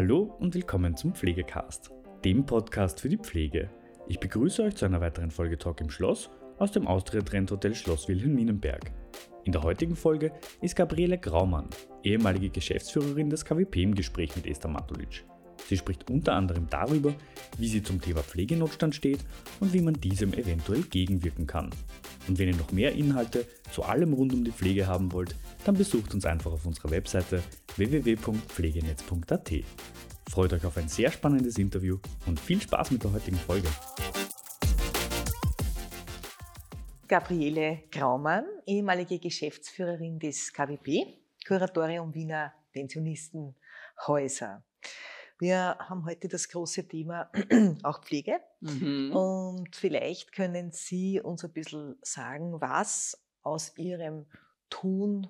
Hallo und willkommen zum Pflegecast, dem Podcast für die Pflege. Ich begrüße euch zu einer weiteren Folge Talk im Schloss aus dem Austria Trend Hotel Schloss Wilhelminenberg. In der heutigen Folge ist Gabriele Graumann, ehemalige Geschäftsführerin des KWP im Gespräch mit Esther Matulic. Sie spricht unter anderem darüber, wie sie zum Thema Pflegenotstand steht und wie man diesem eventuell gegenwirken kann. Und wenn ihr noch mehr Inhalte zu allem rund um die Pflege haben wollt, dann besucht uns einfach auf unserer Webseite www.pflegenetz.at. Freut euch auf ein sehr spannendes Interview und viel Spaß mit der heutigen Folge. Gabriele Graumann, ehemalige Geschäftsführerin des KWP, Kuratorium Wiener Pensionistenhäuser. Wir haben heute das große Thema auch Pflege. Mhm. Und vielleicht können Sie uns ein bisschen sagen, was aus Ihrem Tun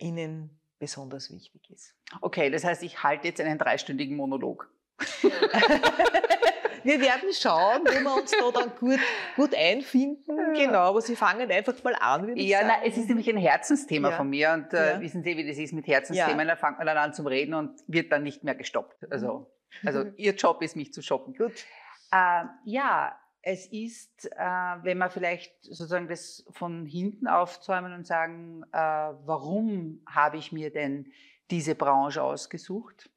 Ihnen besonders wichtig ist. Okay, das heißt, ich halte jetzt einen dreistündigen Monolog. wir werden schauen, wo wir uns da dann gut, gut einfinden. Genau, aber Sie fangen einfach mal an. Würde ja, nein, es ist nämlich ein Herzensthema ja. von mir und äh, ja. wissen Sie, wie das ist mit Herzensthemen, ja. da fängt man dann an zum Reden und wird dann nicht mehr gestoppt. Also, mhm. also Ihr Job ist, mich zu shoppen. Gut. Äh, ja, es ist, äh, wenn wir vielleicht sozusagen das von hinten aufzäumen und sagen, äh, warum habe ich mir denn diese Branche ausgesucht,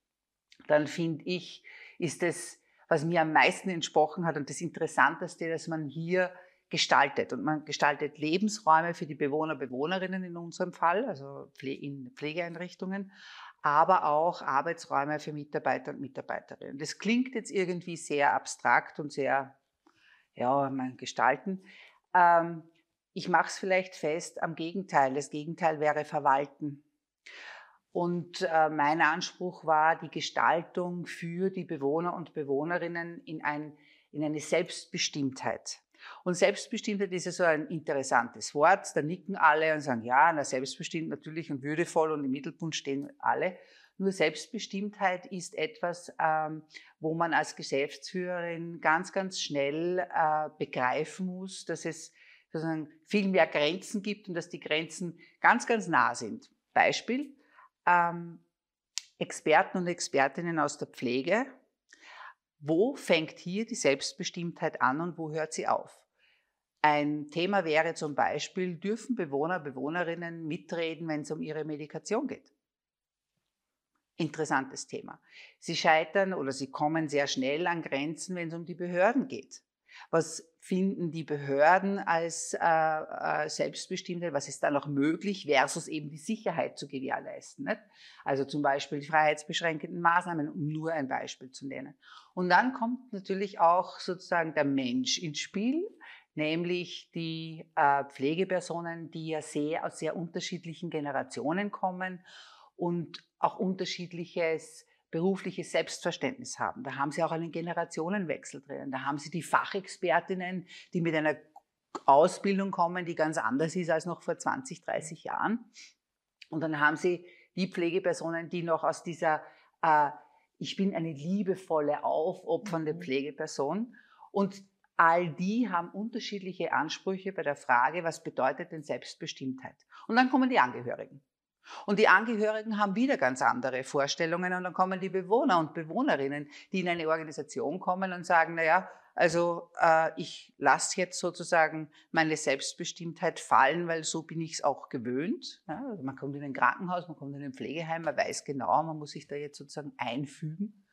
dann finde ich, ist es was mir am meisten entsprochen hat und das Interessanteste, dass man hier gestaltet. Und man gestaltet Lebensräume für die Bewohner, Bewohnerinnen in unserem Fall, also in Pflegeeinrichtungen, aber auch Arbeitsräume für Mitarbeiter und Mitarbeiterinnen. Das klingt jetzt irgendwie sehr abstrakt und sehr, ja, man gestalten. Ähm, ich mache es vielleicht fest am Gegenteil. Das Gegenteil wäre verwalten. Und äh, mein Anspruch war die Gestaltung für die Bewohner und Bewohnerinnen in, ein, in eine Selbstbestimmtheit. Und Selbstbestimmtheit ist ja so ein interessantes Wort. Da nicken alle und sagen, ja, na, selbstbestimmt natürlich und würdevoll und im Mittelpunkt stehen alle. Nur Selbstbestimmtheit ist etwas, ähm, wo man als Geschäftsführerin ganz, ganz schnell äh, begreifen muss, dass es sozusagen viel mehr Grenzen gibt und dass die Grenzen ganz, ganz nah sind. Beispiel, ähm, Experten und Expertinnen aus der Pflege. Wo fängt hier die Selbstbestimmtheit an und wo hört sie auf? Ein Thema wäre zum Beispiel, dürfen Bewohner, Bewohnerinnen mitreden, wenn es um ihre Medikation geht? Interessantes Thema. Sie scheitern oder sie kommen sehr schnell an Grenzen, wenn es um die Behörden geht. Was finden die Behörden als äh, äh, Selbstbestimmte? Was ist da noch möglich versus eben die Sicherheit zu gewährleisten? Nicht? Also zum Beispiel die freiheitsbeschränkenden Maßnahmen, um nur ein Beispiel zu nennen. Und dann kommt natürlich auch sozusagen der Mensch ins Spiel, nämlich die äh, Pflegepersonen, die ja sehr aus sehr unterschiedlichen Generationen kommen und auch unterschiedliches berufliches Selbstverständnis haben. Da haben Sie auch einen Generationenwechsel drin. Da haben Sie die Fachexpertinnen, die mit einer Ausbildung kommen, die ganz anders ist als noch vor 20, 30 Jahren. Und dann haben Sie die Pflegepersonen, die noch aus dieser, äh, ich bin eine liebevolle, aufopfernde mhm. Pflegeperson. Und all die haben unterschiedliche Ansprüche bei der Frage, was bedeutet denn Selbstbestimmtheit? Und dann kommen die Angehörigen. Und die Angehörigen haben wieder ganz andere Vorstellungen und dann kommen die Bewohner und Bewohnerinnen, die in eine Organisation kommen und sagen, na ja, also äh, ich lasse jetzt sozusagen meine Selbstbestimmtheit fallen, weil so bin ich es auch gewöhnt. Ja, also man kommt in ein Krankenhaus, man kommt in ein Pflegeheim, man weiß genau, man muss sich da jetzt sozusagen einfügen.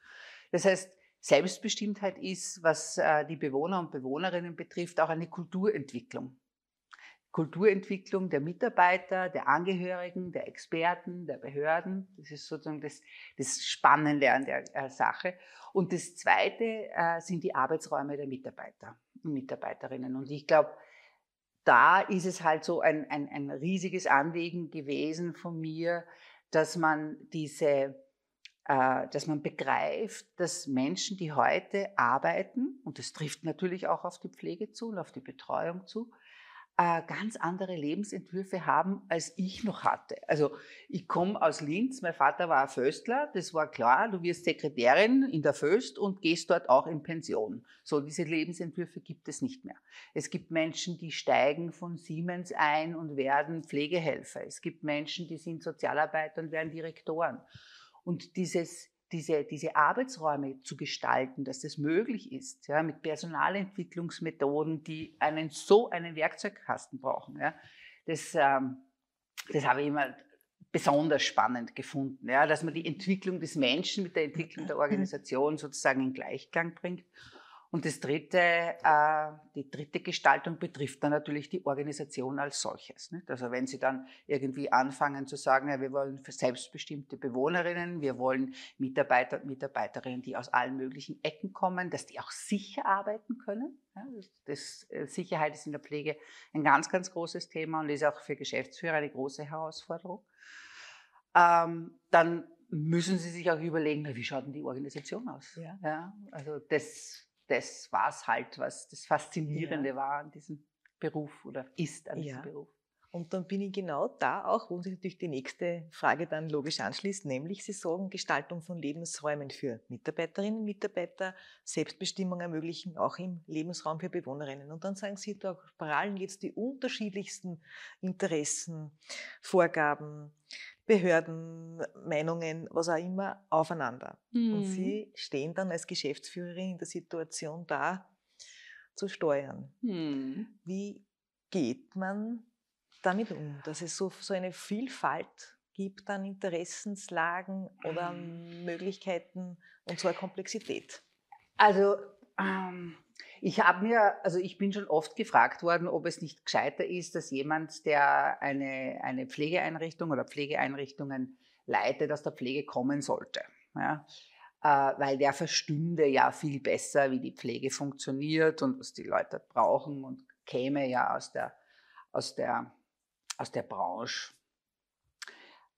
Das heißt, Selbstbestimmtheit ist, was äh, die Bewohner und Bewohnerinnen betrifft, auch eine Kulturentwicklung. Kulturentwicklung der Mitarbeiter, der Angehörigen, der Experten, der Behörden. Das ist sozusagen das, das Spannende an der äh, Sache. Und das Zweite äh, sind die Arbeitsräume der Mitarbeiter und Mitarbeiterinnen. Und ich glaube, da ist es halt so ein, ein, ein riesiges Anliegen gewesen von mir, dass man diese äh, dass man begreift, dass Menschen, die heute arbeiten, und das trifft natürlich auch auf die Pflege zu und auf die Betreuung zu, äh, ganz andere Lebensentwürfe haben, als ich noch hatte. Also ich komme aus Linz, mein Vater war Föstler, das war klar, du wirst Sekretärin in der Föst und gehst dort auch in Pension. So, diese Lebensentwürfe gibt es nicht mehr. Es gibt Menschen, die steigen von Siemens ein und werden Pflegehelfer. Es gibt Menschen, die sind Sozialarbeiter und werden Direktoren. Und dieses diese, diese Arbeitsräume zu gestalten, dass das möglich ist, ja, mit Personalentwicklungsmethoden, die einen so einen Werkzeugkasten brauchen. Ja. Das, ähm, das habe ich immer besonders spannend gefunden, ja, dass man die Entwicklung des Menschen mit der Entwicklung der Organisation sozusagen in Gleichklang bringt und das dritte, äh, die dritte Gestaltung betrifft dann natürlich die Organisation als solches. Nicht? Also wenn Sie dann irgendwie anfangen zu sagen, ja, wir wollen für selbstbestimmte Bewohnerinnen, wir wollen Mitarbeiter und Mitarbeiterinnen, die aus allen möglichen Ecken kommen, dass die auch sicher arbeiten können. Ja, das, äh, Sicherheit ist in der Pflege ein ganz, ganz großes Thema und ist auch für Geschäftsführer eine große Herausforderung. Ähm, dann müssen Sie sich auch überlegen, wie schaut denn die Organisation aus? Ja. ja also das das war es halt, was das Faszinierende ja. war an diesem Beruf oder ist an diesem ja. Beruf. Und dann bin ich genau da auch, wo sich natürlich die nächste Frage dann logisch anschließt, nämlich Sie sagen Gestaltung von Lebensräumen für Mitarbeiterinnen und Mitarbeiter, Selbstbestimmung ermöglichen, auch im Lebensraum für Bewohnerinnen. Und dann sagen Sie, da prallen jetzt die unterschiedlichsten Interessen, Vorgaben, Behörden, Meinungen, was auch immer, aufeinander. Mhm. Und Sie stehen dann als Geschäftsführerin in der Situation da, zu steuern. Mhm. Wie geht man damit um, dass es so, so eine Vielfalt gibt an Interessenslagen oder mhm. Möglichkeiten und so eine Komplexität? Also ähm, ich habe mir, also ich bin schon oft gefragt worden, ob es nicht gescheiter ist, dass jemand, der eine, eine Pflegeeinrichtung oder Pflegeeinrichtungen leitet, aus der Pflege kommen sollte. Ja? Äh, weil der verstünde ja viel besser, wie die Pflege funktioniert und was die Leute brauchen und käme ja aus der, aus der, aus der Branche.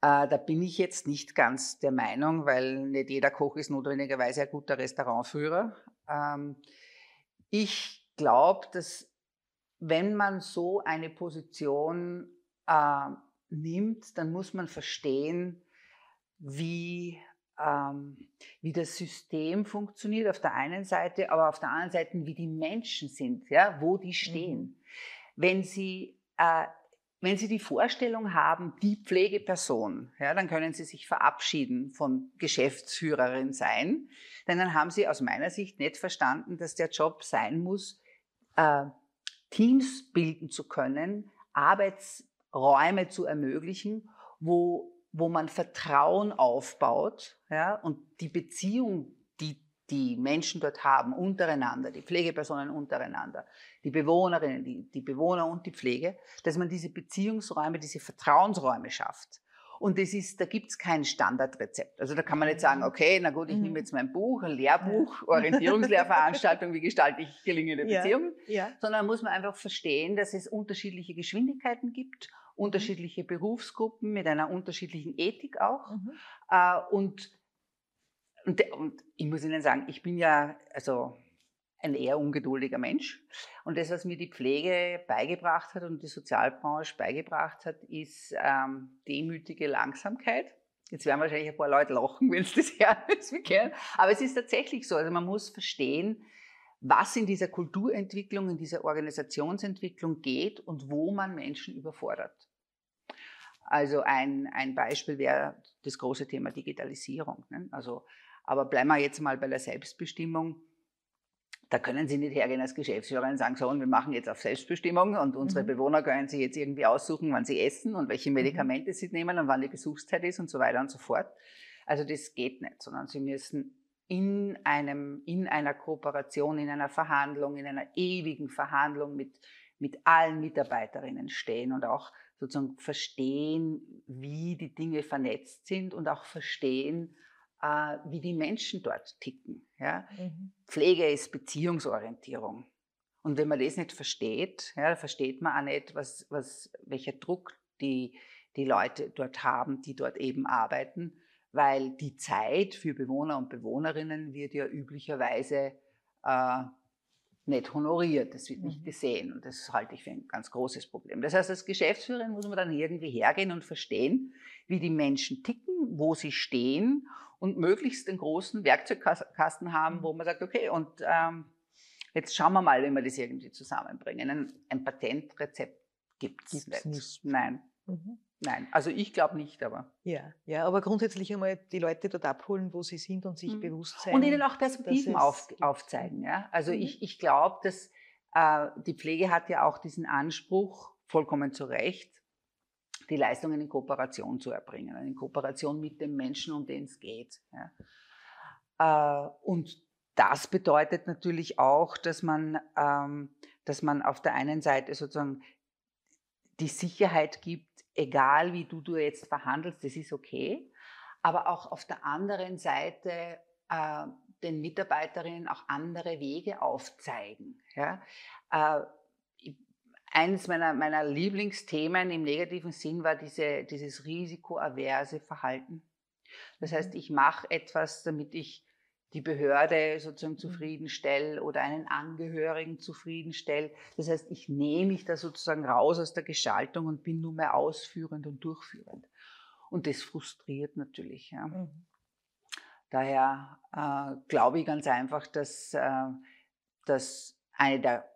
Äh, da bin ich jetzt nicht ganz der Meinung, weil nicht jeder Koch ist notwendigerweise ein guter Restaurantführer. Ähm, ich glaube, dass wenn man so eine Position äh, nimmt, dann muss man verstehen, wie, ähm, wie das System funktioniert auf der einen Seite, aber auf der anderen Seite, wie die Menschen sind, ja, wo die stehen. Mhm. Wenn Sie äh, wenn Sie die Vorstellung haben, die Pflegeperson, ja, dann können Sie sich verabschieden von Geschäftsführerin sein, denn dann haben Sie aus meiner Sicht nicht verstanden, dass der Job sein muss, äh, Teams bilden zu können, Arbeitsräume zu ermöglichen, wo, wo man Vertrauen aufbaut ja, und die Beziehung die Menschen dort haben, untereinander, die Pflegepersonen untereinander, die Bewohnerinnen, die, die Bewohner und die Pflege, dass man diese Beziehungsräume, diese Vertrauensräume schafft. Und das ist, da gibt es kein Standardrezept. Also da kann man nicht sagen, mhm. okay, na gut, ich nehme mhm. jetzt mein Buch, ein Lehrbuch, Orientierungslehrveranstaltung, wie gestalte ich gelingende Beziehungen, ja, ja. sondern muss man einfach verstehen, dass es unterschiedliche Geschwindigkeiten gibt, unterschiedliche Berufsgruppen mit einer unterschiedlichen Ethik auch. Mhm. Äh, und und, und ich muss Ihnen sagen, ich bin ja also ein eher ungeduldiger Mensch. Und das, was mir die Pflege beigebracht hat und die Sozialbranche beigebracht hat, ist ähm, demütige Langsamkeit. Jetzt werden wahrscheinlich ein paar Leute lachen, wenn es das hören. Aber es ist tatsächlich so. Also man muss verstehen, was in dieser Kulturentwicklung, in dieser Organisationsentwicklung geht und wo man Menschen überfordert. Also ein, ein Beispiel wäre das große Thema Digitalisierung. Ne? Also aber bleiben wir jetzt mal bei der Selbstbestimmung. Da können Sie nicht hergehen als Geschäftsführer und sagen, so, und wir machen jetzt auf Selbstbestimmung und unsere mhm. Bewohner können sich jetzt irgendwie aussuchen, wann sie essen und welche mhm. Medikamente mhm. sie nehmen und wann die Besuchszeit ist und so weiter und so fort. Also das geht nicht, sondern Sie müssen in einem, in einer Kooperation, in einer Verhandlung, in einer ewigen Verhandlung mit, mit allen Mitarbeiterinnen stehen und auch sozusagen verstehen, wie die Dinge vernetzt sind und auch verstehen, äh, wie die Menschen dort ticken. Ja? Mhm. Pflege ist Beziehungsorientierung. Und wenn man das nicht versteht, ja, versteht man auch nicht, was, was, welcher Druck die, die Leute dort haben, die dort eben arbeiten, weil die Zeit für Bewohner und Bewohnerinnen wird ja üblicherweise äh, nicht honoriert, das wird nicht mhm. gesehen und das halte ich für ein ganz großes Problem. Das heißt, als Geschäftsführerin muss man dann irgendwie hergehen und verstehen, wie die Menschen ticken, wo sie stehen und möglichst einen großen Werkzeugkasten haben, wo man sagt, okay, und ähm, jetzt schauen wir mal, wie wir das irgendwie zusammenbringen. Ein, ein Patentrezept gibt es nicht. nicht. Nein. Mhm. Nein, also ich glaube nicht, aber. Ja, ja, aber grundsätzlich einmal die Leute dort abholen, wo sie sind und sich mhm. bewusst sein. Und ihnen auch Perspektiven auf, aufzeigen. Ja? Also mhm. ich, ich glaube, dass äh, die Pflege hat ja auch diesen Anspruch, vollkommen zu Recht, die Leistungen in Kooperation zu erbringen, in Kooperation mit dem Menschen, um den es geht. Ja? Äh, und das bedeutet natürlich auch, dass man, ähm, dass man auf der einen Seite sozusagen die Sicherheit gibt, egal wie du du jetzt verhandelst, das ist okay. Aber auch auf der anderen Seite äh, den Mitarbeiterinnen auch andere Wege aufzeigen. Ja? Eines meiner, meiner Lieblingsthemen im negativen Sinn war diese, dieses risikoaverse Verhalten. Das heißt, mhm. ich mache etwas, damit ich die Behörde sozusagen mhm. zufriedenstelle oder einen Angehörigen zufriedenstelle. Das heißt, ich nehme mich da sozusagen raus aus der Gestaltung und bin nur mehr ausführend und durchführend. Und das frustriert natürlich. Ja. Mhm. Daher äh, glaube ich ganz einfach, dass, äh, dass eine der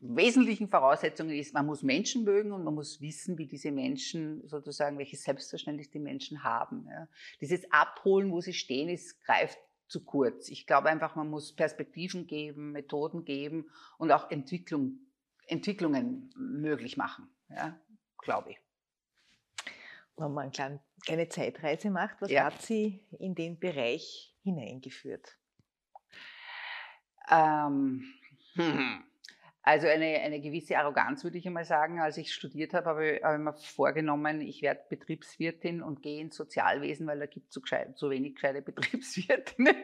wesentlichen Voraussetzungen ist, man muss Menschen mögen und man muss wissen, wie diese Menschen sozusagen, welches Selbstverständnis die Menschen haben. Ja. Dieses Abholen, wo sie stehen, ist, greift zu kurz. Ich glaube einfach, man muss Perspektiven geben, Methoden geben und auch Entwicklung, Entwicklungen möglich machen, ja, glaube ich. Wenn man eine kleine Zeitreise macht, was ja. hat sie in den Bereich hineingeführt? Ähm, hm. Also eine, eine gewisse Arroganz würde ich einmal sagen. Als ich studiert habe, habe ich, habe ich mir vorgenommen, ich werde Betriebswirtin und gehe ins Sozialwesen, weil da gibt es so, so wenig gescheite Betriebswirtinnen.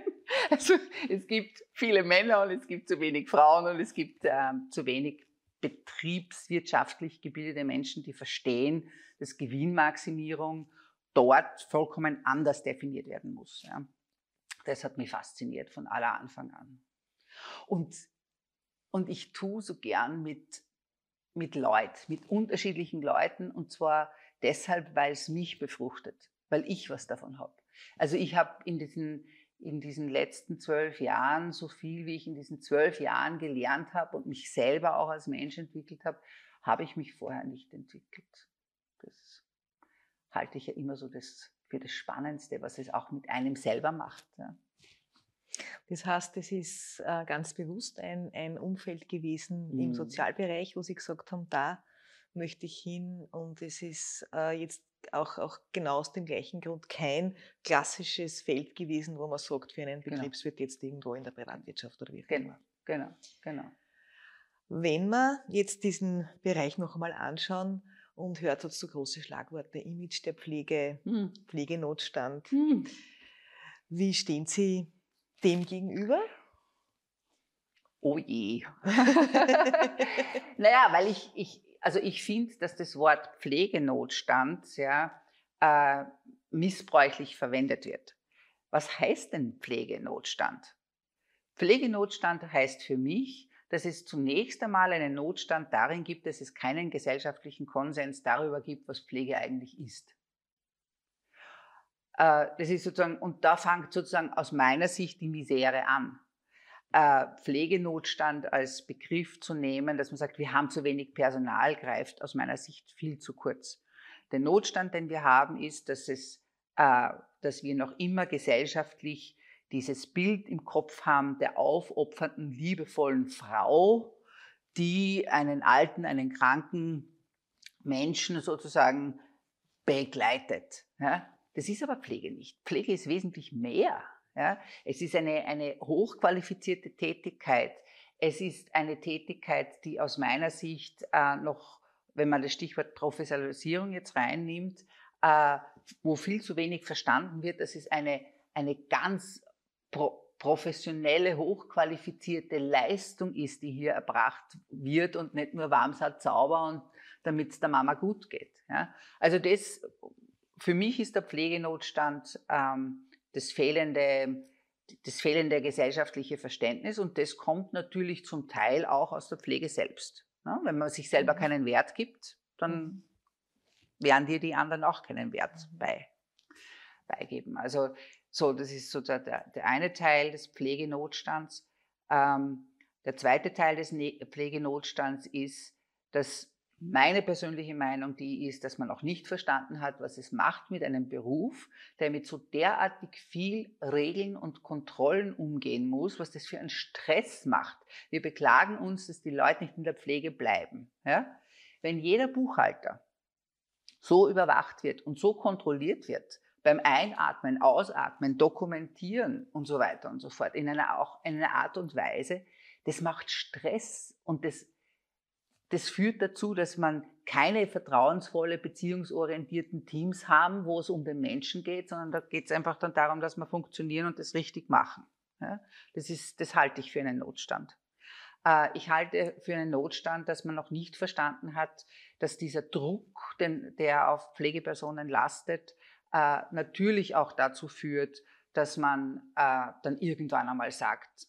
Also es gibt viele Männer und es gibt zu wenig Frauen und es gibt ähm, zu wenig betriebswirtschaftlich gebildete Menschen, die verstehen, dass Gewinnmaximierung dort vollkommen anders definiert werden muss. Ja. Das hat mich fasziniert von aller Anfang an. Und und ich tue so gern mit, mit Leuten, mit unterschiedlichen Leuten und zwar deshalb, weil es mich befruchtet, weil ich was davon habe. Also ich habe in diesen, in diesen letzten zwölf Jahren so viel, wie ich in diesen zwölf Jahren gelernt habe und mich selber auch als Mensch entwickelt habe, habe ich mich vorher nicht entwickelt. Das halte ich ja immer so das, für das Spannendste, was es auch mit einem selber macht. Ja. Das heißt, es ist äh, ganz bewusst ein, ein Umfeld gewesen mhm. im Sozialbereich, wo Sie gesagt haben, da möchte ich hin. Und es ist äh, jetzt auch, auch genau aus dem gleichen Grund kein klassisches Feld gewesen, wo man sagt, für einen genau. Betriebswirt jetzt irgendwo in der Privatwirtschaft oder wie auch genau, Genau, genau. Wenn wir jetzt diesen Bereich noch einmal anschauen und hört uns so große Schlagworte, Image der Pflege, hm. Pflegenotstand, hm. wie stehen Sie dem gegenüber? Oh je. naja, weil ich, ich also ich finde, dass das Wort Pflegenotstand ja, äh, missbräuchlich verwendet wird. Was heißt denn Pflegenotstand? Pflegenotstand heißt für mich, dass es zunächst einmal einen Notstand darin gibt, dass es keinen gesellschaftlichen Konsens darüber gibt, was Pflege eigentlich ist. Äh, das ist sozusagen, und da fängt sozusagen aus meiner Sicht die Misere an. Äh, Pflegenotstand als Begriff zu nehmen, dass man sagt, wir haben zu wenig Personal, greift aus meiner Sicht viel zu kurz. Der Notstand, den wir haben, ist, dass, es, äh, dass wir noch immer gesellschaftlich dieses Bild im Kopf haben der aufopfernden, liebevollen Frau, die einen alten, einen kranken Menschen sozusagen begleitet. Ja? Das ist aber Pflege nicht. Pflege ist wesentlich mehr. Ja? Es ist eine, eine hochqualifizierte Tätigkeit. Es ist eine Tätigkeit, die aus meiner Sicht äh, noch, wenn man das Stichwort Professionalisierung jetzt reinnimmt, äh, wo viel zu wenig verstanden wird, dass es eine, eine ganz pro professionelle, hochqualifizierte Leistung ist, die hier erbracht wird und nicht nur Warmsat sauber und damit es der Mama gut geht. Ja? Also das für mich ist der Pflegenotstand ähm, das, fehlende, das fehlende gesellschaftliche Verständnis und das kommt natürlich zum Teil auch aus der Pflege selbst. Ne? Wenn man sich selber mhm. keinen Wert gibt, dann mhm. werden dir die anderen auch keinen Wert mhm. bei, beigeben. Also so, das ist so der, der eine Teil des Pflegenotstands. Ähm, der zweite Teil des ne Pflegenotstands ist, dass meine persönliche Meinung, die ist, dass man auch nicht verstanden hat, was es macht mit einem Beruf, der mit so derartig viel Regeln und Kontrollen umgehen muss, was das für einen Stress macht. Wir beklagen uns, dass die Leute nicht in der Pflege bleiben. Ja? Wenn jeder Buchhalter so überwacht wird und so kontrolliert wird, beim Einatmen, Ausatmen, Dokumentieren und so weiter und so fort, in einer, auch in einer Art und Weise, das macht Stress und das das führt dazu, dass man keine vertrauensvolle, beziehungsorientierten Teams haben, wo es um den Menschen geht, sondern da geht es einfach dann darum, dass wir funktionieren und das richtig machen. Ja, das, ist, das halte ich für einen Notstand. Äh, ich halte für einen Notstand, dass man noch nicht verstanden hat, dass dieser Druck, den, der auf Pflegepersonen lastet, äh, natürlich auch dazu führt, dass man äh, dann irgendwann einmal sagt,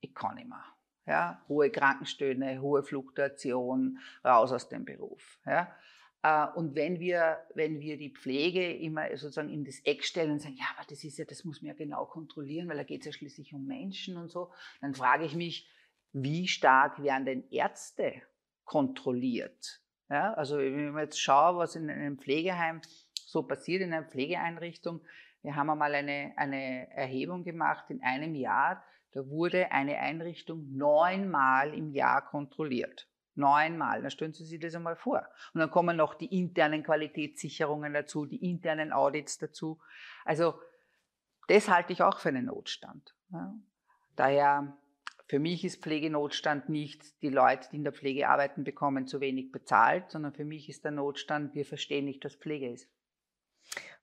ich kann nicht mehr ja, hohe Krankenstöhne, hohe Fluktuation, raus aus dem Beruf. Ja. Äh, und wenn wir, wenn wir die Pflege immer sozusagen in das Eck stellen und sagen, ja, aber das ist ja, das muss man ja genau kontrollieren, weil da geht es ja schließlich um Menschen und so, dann frage ich mich, wie stark werden denn Ärzte kontrolliert? Ja, also wenn ich jetzt schaue, was in einem Pflegeheim so passiert, in einer Pflegeeinrichtung, wir haben einmal eine, eine Erhebung gemacht in einem Jahr, da wurde eine Einrichtung neunmal im Jahr kontrolliert. Neunmal. Da stellen Sie sich das einmal vor. Und dann kommen noch die internen Qualitätssicherungen dazu, die internen Audits dazu. Also das halte ich auch für einen Notstand. Daher, für mich ist Pflegenotstand nicht, die Leute, die in der Pflege arbeiten, bekommen zu wenig bezahlt, sondern für mich ist der Notstand, wir verstehen nicht, was Pflege ist.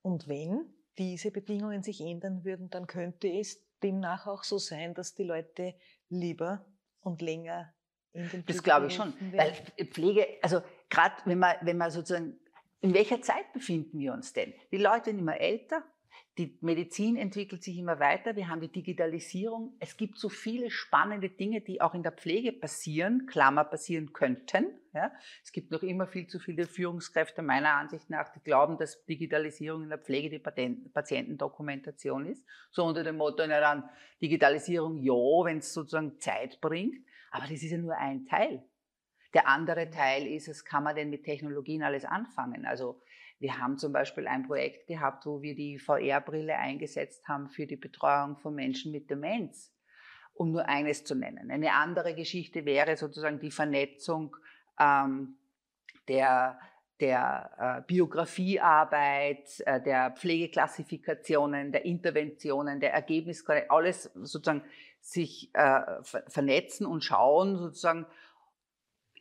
Und wenn diese Bedingungen sich ändern würden, dann könnte es demnach auch so sein, dass die Leute lieber und länger in den Das glaube ich schon. Weil Pflege, also gerade wenn man, wenn man sozusagen, in welcher Zeit befinden wir uns denn? Die Leute werden immer älter, die Medizin entwickelt sich immer weiter, wir haben die Digitalisierung. Es gibt so viele spannende Dinge, die auch in der Pflege passieren, Klammer passieren könnten. Ja. Es gibt noch immer viel zu viele Führungskräfte meiner Ansicht nach, die glauben, dass Digitalisierung in der Pflege die Patientendokumentation ist. So unter dem Motto, na dann Digitalisierung ja, wenn es sozusagen Zeit bringt. Aber das ist ja nur ein Teil. Der andere Teil ist, was kann man denn mit Technologien alles anfangen? Also wir haben zum Beispiel ein Projekt gehabt, wo wir die VR-Brille eingesetzt haben für die Betreuung von Menschen mit Demenz, um nur eines zu nennen. Eine andere Geschichte wäre sozusagen die Vernetzung ähm, der, der äh, Biografiearbeit, äh, der Pflegeklassifikationen, der Interventionen, der Ergebnisse, alles sozusagen sich äh, vernetzen und schauen, sozusagen,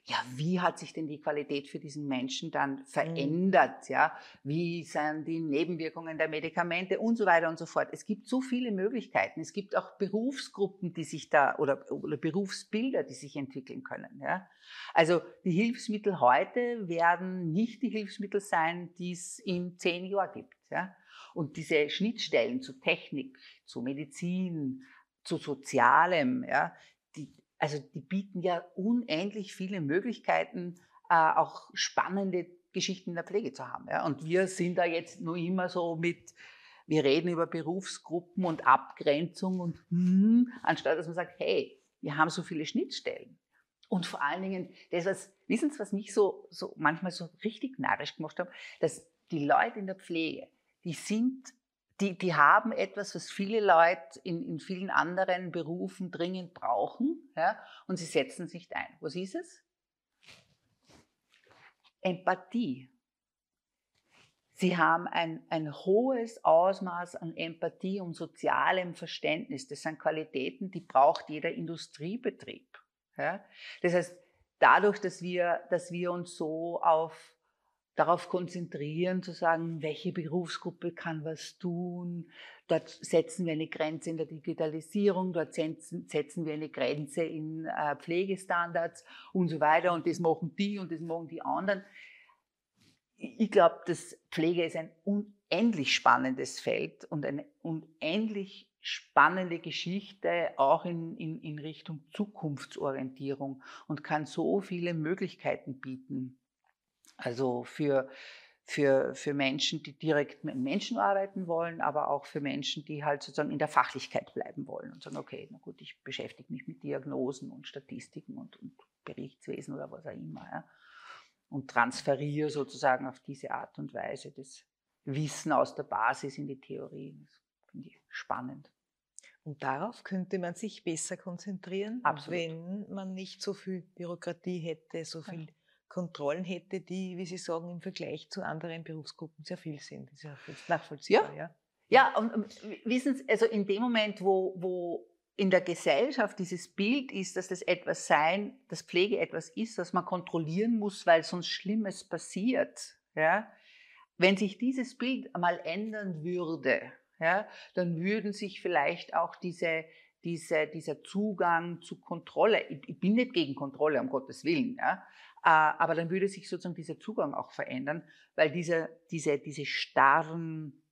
ja, wie hat sich denn die Qualität für diesen Menschen dann mhm. verändert? Ja, wie sind die Nebenwirkungen der Medikamente und so weiter und so fort. Es gibt so viele Möglichkeiten. Es gibt auch Berufsgruppen, die sich da oder, oder Berufsbilder, die sich entwickeln können. Ja, also die Hilfsmittel heute werden nicht die Hilfsmittel sein, die es in zehn Jahren gibt. Ja, und diese Schnittstellen zu Technik, zu Medizin, zu Sozialem, ja, die, also die bieten ja unendlich viele Möglichkeiten, äh, auch spannende Geschichten in der Pflege zu haben. Ja? Und wir sind da jetzt nur immer so mit, wir reden über Berufsgruppen und Abgrenzung und hm, anstatt dass man sagt, hey, wir haben so viele Schnittstellen. Und vor allen Dingen, das, was, wissen Sie, was mich so, so manchmal so richtig narrisch gemacht hat, dass die Leute in der Pflege, die sind die, die haben etwas, was viele Leute in, in vielen anderen Berufen dringend brauchen, ja, und sie setzen sich ein. Was ist es? Empathie. Sie haben ein, ein hohes Ausmaß an Empathie und sozialem Verständnis. Das sind Qualitäten, die braucht jeder Industriebetrieb. Ja? Das heißt, dadurch, dass wir, dass wir uns so auf darauf konzentrieren, zu sagen, welche Berufsgruppe kann was tun. Dort setzen wir eine Grenze in der Digitalisierung, dort setzen, wir eine Grenze in äh, Pflegestandards und so weiter. Und das machen die und das machen die anderen. Ich glaube, dass Pflege ist ein unendlich spannendes Feld und eine unendlich spannende Geschichte, auch in, in, in Richtung Zukunftsorientierung und kann so viele Möglichkeiten bieten. Also für, für, für Menschen, die direkt mit Menschen arbeiten wollen, aber auch für Menschen, die halt sozusagen in der Fachlichkeit bleiben wollen und sagen, okay, na gut, ich beschäftige mich mit Diagnosen und Statistiken und, und Berichtswesen oder was auch immer. Ja. und transferiere sozusagen auf diese Art und Weise das Wissen aus der Basis in die Theorie. Das finde ich spannend. Und darauf könnte man sich besser konzentrieren, Absolut. wenn man nicht so viel Bürokratie hätte, so viel ja. Kontrollen hätte, die, wie Sie sagen, im Vergleich zu anderen Berufsgruppen sehr viel sind. Das ist ja nachvollziehbar. Ja, ja. ja und wissen Sie, also in dem Moment, wo, wo in der Gesellschaft dieses Bild ist, dass das etwas sein, dass Pflege etwas ist, was man kontrollieren muss, weil sonst Schlimmes passiert, ja, wenn sich dieses Bild einmal ändern würde, ja, dann würden sich vielleicht auch diese, diese, dieser Zugang zu Kontrolle, ich, ich bin nicht gegen Kontrolle, um Gottes Willen, ja, aber dann würde sich sozusagen dieser Zugang auch verändern, weil diese, diese, diese starren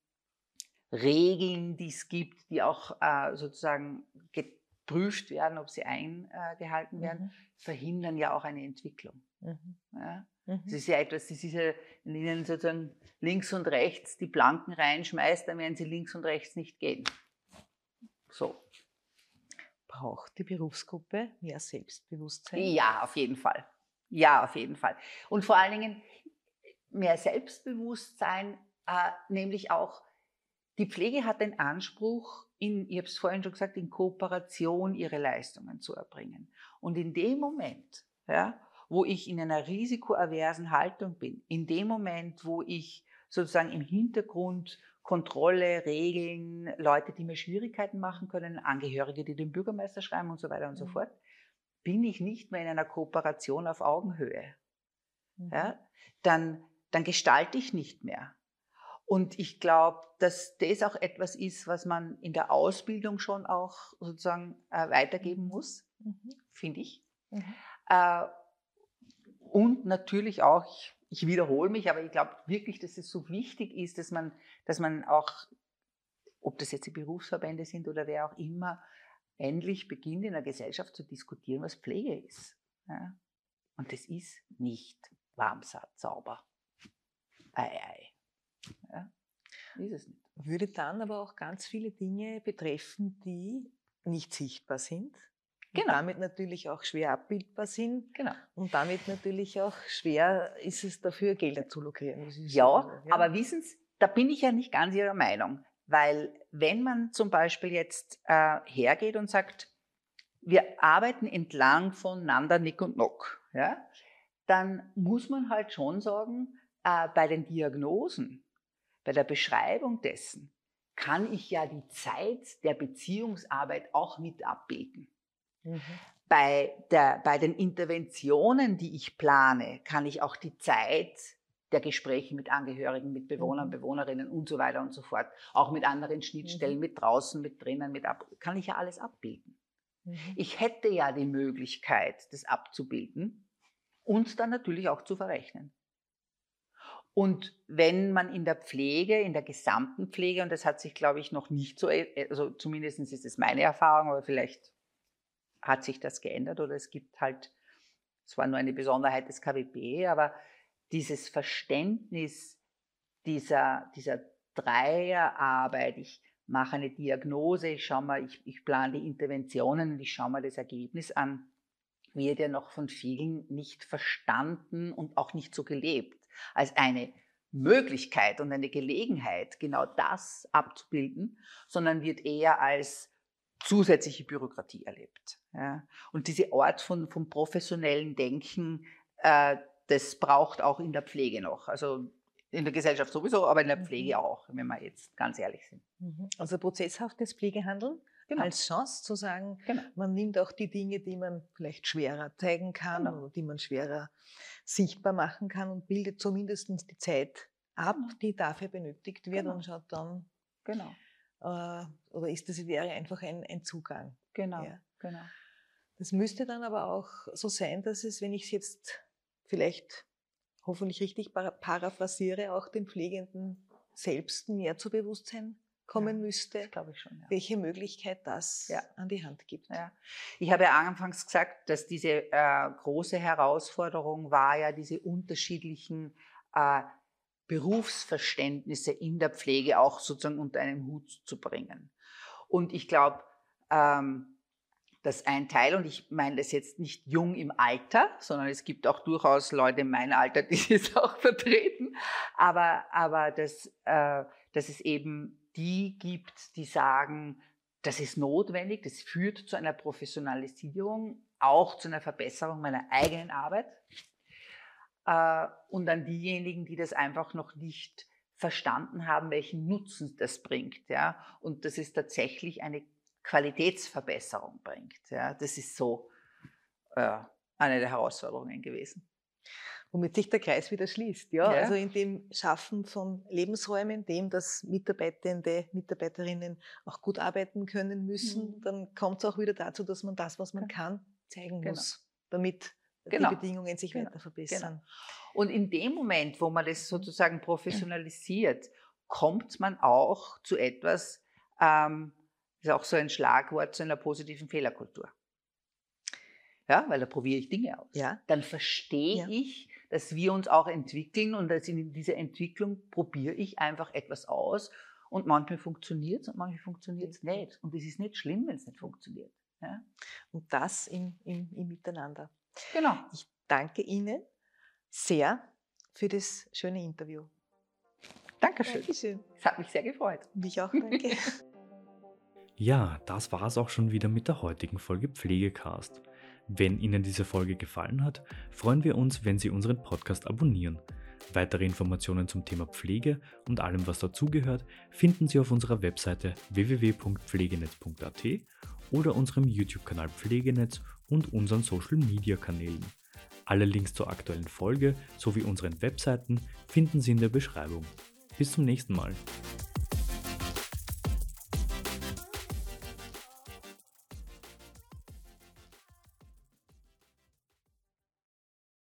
Regeln, die es gibt, die auch äh, sozusagen geprüft werden, ob sie eingehalten werden, mhm. verhindern ja auch eine Entwicklung. Mhm. Ja? Mhm. Das ist ja etwas, das ist ja, wenn Ihnen sozusagen links und rechts die Planken reinschmeißt, dann werden Sie links und rechts nicht gehen. So. Braucht die Berufsgruppe mehr Selbstbewusstsein? Ja, auf jeden Fall. Ja, auf jeden Fall. Und vor allen Dingen mehr Selbstbewusstsein, äh, nämlich auch, die Pflege hat den Anspruch, in, ich habe es vorhin schon gesagt, in Kooperation ihre Leistungen zu erbringen. Und in dem Moment, ja, wo ich in einer risikoaversen Haltung bin, in dem Moment, wo ich sozusagen im Hintergrund Kontrolle, Regeln, Leute, die mir Schwierigkeiten machen können, Angehörige, die den Bürgermeister schreiben und so weiter und mhm. so fort, bin ich nicht mehr in einer Kooperation auf Augenhöhe. Mhm. Ja, dann, dann gestalte ich nicht mehr. Und ich glaube, dass das auch etwas ist, was man in der Ausbildung schon auch sozusagen äh, weitergeben mhm. muss, mhm. finde ich. Mhm. Äh, und natürlich auch, ich, ich wiederhole mich, aber ich glaube wirklich, dass es so wichtig ist, dass man, dass man auch, ob das jetzt die Berufsverbände sind oder wer auch immer, endlich beginnt in der Gesellschaft zu diskutieren, was Pflege ist. Ja? Und das ist nicht Warmsaat sauber. Ei, ei. Ja? Ist es nicht. Würde dann aber auch ganz viele Dinge betreffen, die nicht sichtbar sind, Genau. Und damit natürlich auch schwer abbildbar sind. Genau. Und damit natürlich auch schwer ist es dafür, Gelder zu lukrieren. Ja, so, ja, aber wissen Sie, da bin ich ja nicht ganz Ihrer Meinung. Weil wenn man zum Beispiel jetzt äh, hergeht und sagt, wir arbeiten entlang von Nanda, Nick und Nock, ja, dann muss man halt schon sagen, äh, bei den Diagnosen, bei der Beschreibung dessen, kann ich ja die Zeit der Beziehungsarbeit auch mit abbilden. Mhm. Bei, der, bei den Interventionen, die ich plane, kann ich auch die Zeit der Gespräche mit Angehörigen, mit Bewohnern, mhm. Bewohnerinnen und so weiter und so fort, auch mit anderen Schnittstellen, mhm. mit draußen, mit drinnen, mit ab, kann ich ja alles abbilden. Mhm. Ich hätte ja die Möglichkeit, das abzubilden und dann natürlich auch zu verrechnen. Und wenn man in der Pflege, in der gesamten Pflege, und das hat sich, glaube ich, noch nicht so, also zumindest ist es meine Erfahrung, aber vielleicht hat sich das geändert oder es gibt halt, es war nur eine Besonderheit des KWB, aber dieses Verständnis dieser, dieser Dreierarbeit, ich mache eine Diagnose, ich schaue mal, ich, ich plane die Interventionen und ich schaue mal das Ergebnis an, wird ja noch von vielen nicht verstanden und auch nicht so gelebt als eine Möglichkeit und eine Gelegenheit, genau das abzubilden, sondern wird eher als zusätzliche Bürokratie erlebt. Ja. Und diese Art von, von professionellen Denken, äh, das braucht auch in der Pflege noch. Also in der Gesellschaft sowieso, aber in der Pflege mhm. auch, wenn wir jetzt ganz ehrlich sind. Mhm. Also prozesshaftes Pflegehandeln genau. als Chance zu sagen, genau. man nimmt auch die Dinge, die man vielleicht schwerer zeigen kann genau. oder die man schwerer sichtbar machen kann und bildet zumindest die Zeit ab, genau. die dafür benötigt wird genau. und schaut dann, genau. Äh, oder ist das wäre einfach ein, ein Zugang. Genau, ja. genau. Das müsste dann aber auch so sein, dass es, wenn ich es jetzt vielleicht hoffentlich richtig paraphrasiere, auch den Pflegenden selbst mehr zu Bewusstsein kommen ja, müsste, glaube ich schon, ja. welche Möglichkeit das ja. an die Hand gibt. Ich habe ja anfangs gesagt, dass diese äh, große Herausforderung war ja diese unterschiedlichen äh, Berufsverständnisse in der Pflege auch sozusagen unter einen Hut zu bringen. Und ich glaube, ähm, dass ein Teil, und ich meine das jetzt nicht jung im Alter, sondern es gibt auch durchaus Leute in meinem Alter, die es auch vertreten, aber, aber dass, äh, dass es eben die gibt, die sagen, das ist notwendig, das führt zu einer Professionalisierung, auch zu einer Verbesserung meiner eigenen Arbeit. Äh, und dann diejenigen, die das einfach noch nicht verstanden haben, welchen Nutzen das bringt. Und dass es tatsächlich eine Qualitätsverbesserung bringt. Ja? Das ist so äh, eine der Herausforderungen gewesen. Womit sich der Kreis wieder schließt. Ja? ja? Also in dem Schaffen von Lebensräumen, dem, dass Mitarbeitende, Mitarbeiterinnen auch gut arbeiten können müssen, mhm. dann kommt es auch wieder dazu, dass man das, was man kann, zeigen genau. muss, damit genau. die Bedingungen sich genau. weiter verbessern. Genau. Und in dem Moment, wo man das sozusagen professionalisiert, kommt man auch zu etwas, ähm, ist auch so ein Schlagwort zu einer positiven Fehlerkultur. Ja, weil da probiere ich Dinge aus. Ja. Dann verstehe ja. ich, dass wir uns auch entwickeln und dass in dieser Entwicklung probiere ich einfach etwas aus und manchmal funktioniert es und manchmal funktioniert es nicht. Und es ist nicht schlimm, wenn es nicht funktioniert. Ja? Und das im, im, im Miteinander. Genau. Ich danke Ihnen sehr für das schöne Interview. Dankeschön. Dankeschön. Es hat mich sehr gefreut. Mich auch, danke. Ja, das war es auch schon wieder mit der heutigen Folge Pflegecast. Wenn Ihnen diese Folge gefallen hat, freuen wir uns, wenn Sie unseren Podcast abonnieren. Weitere Informationen zum Thema Pflege und allem, was dazugehört, finden Sie auf unserer Webseite www.pflegenetz.at oder unserem YouTube-Kanal Pflegenetz und unseren Social-Media-Kanälen. Alle Links zur aktuellen Folge sowie unseren Webseiten finden Sie in der Beschreibung. Bis zum nächsten Mal.